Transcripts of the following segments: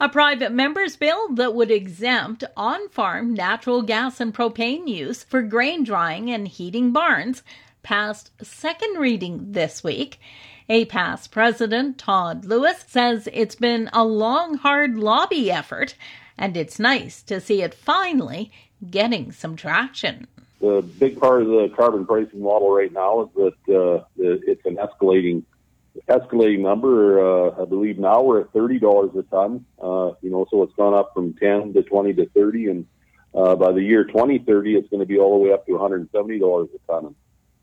A private member's bill that would exempt on farm natural gas and propane use for grain drying and heating barns passed second reading this week. APAS President Todd Lewis says it's been a long, hard lobby effort, and it's nice to see it finally getting some traction. The big part of the carbon pricing model right now is that uh, it's an escalating escalating number. Uh, I believe now we're at thirty dollars a ton. Uh, you know, so it's gone up from ten to twenty to thirty, and uh, by the year 2030, it's going to be all the way up to 170 dollars a ton.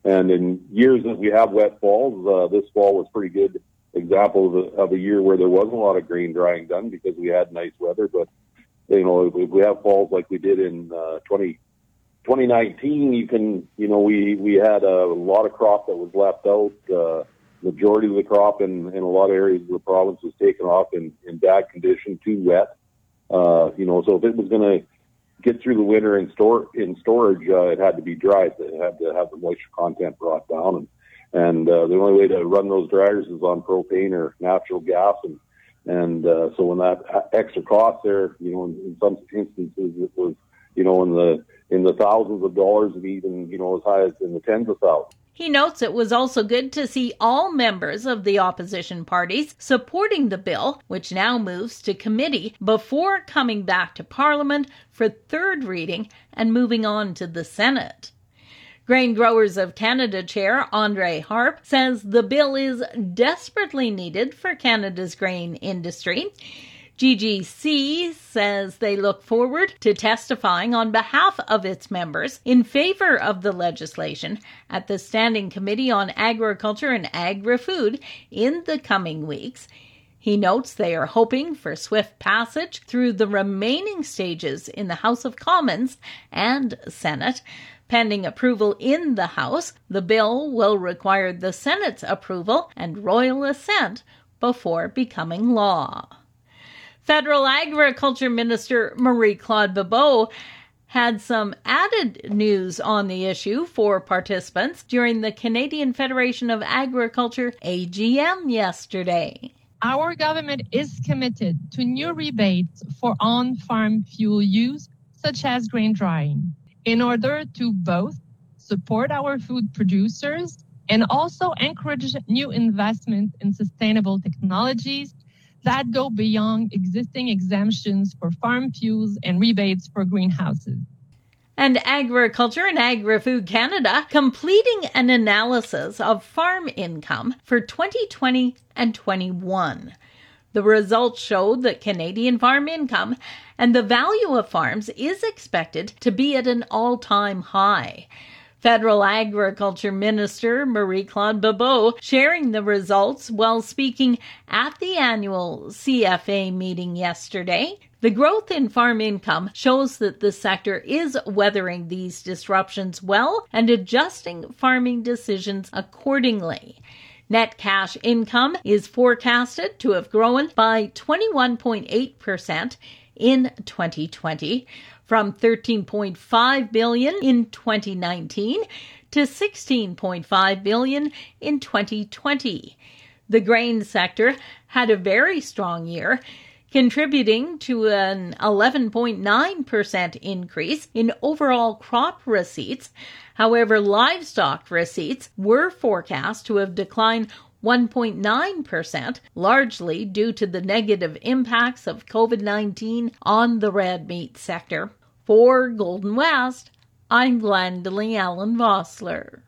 And in years that we have wet falls, uh, this fall was pretty good example of a, of a year where there wasn't a lot of grain drying done because we had nice weather. But you know, if we have falls like we did in uh, 20, 2019, you can, you know, we we had a lot of crop that was left out. Uh, majority of the crop in, in a lot of areas of the province was taken off in, in bad condition, too wet. Uh, you know, so if it was going to get through the winter in store in storage, uh, it had to be dry. It had to have the moisture content brought down, and and uh, the only way to run those dryers is on propane or natural gas, and and uh, so when that extra cost there, you know, in, in some instances it was, you know, in the in the thousands of dollars, and even you know as high as in the tens of thousands. He notes it was also good to see all members of the opposition parties supporting the bill, which now moves to committee before coming back to Parliament for third reading and moving on to the Senate. Grain Growers of Canada Chair Andre Harp says the bill is desperately needed for Canada's grain industry. GGC says they look forward to testifying on behalf of its members in favor of the legislation at the Standing Committee on Agriculture and Agri Food in the coming weeks. He notes they are hoping for swift passage through the remaining stages in the House of Commons and Senate. Pending approval in the House, the bill will require the Senate's approval and royal assent before becoming law. Federal Agriculture Minister Marie Claude Bibeau had some added news on the issue for participants during the Canadian Federation of Agriculture AGM yesterday. Our government is committed to new rebates for on farm fuel use, such as grain drying, in order to both support our food producers and also encourage new investment in sustainable technologies that go beyond existing exemptions for farm fuels and rebates for greenhouses. And Agriculture and Agri-Food Canada completing an analysis of farm income for 2020 and 21. The results showed that Canadian farm income and the value of farms is expected to be at an all time high. Federal Agriculture Minister Marie Claude Bibeau sharing the results while speaking at the annual CFA meeting yesterday. The growth in farm income shows that the sector is weathering these disruptions well and adjusting farming decisions accordingly. Net cash income is forecasted to have grown by 21.8% in 2020 from 13.5 billion in 2019 to 16.5 billion in 2020. The grain sector had a very strong year, contributing to an 11.9% increase in overall crop receipts. However, livestock receipts were forecast to have declined 1.9%, largely due to the negative impacts of COVID 19 on the red meat sector. For Golden West, I'm Glendalee Allen Vossler.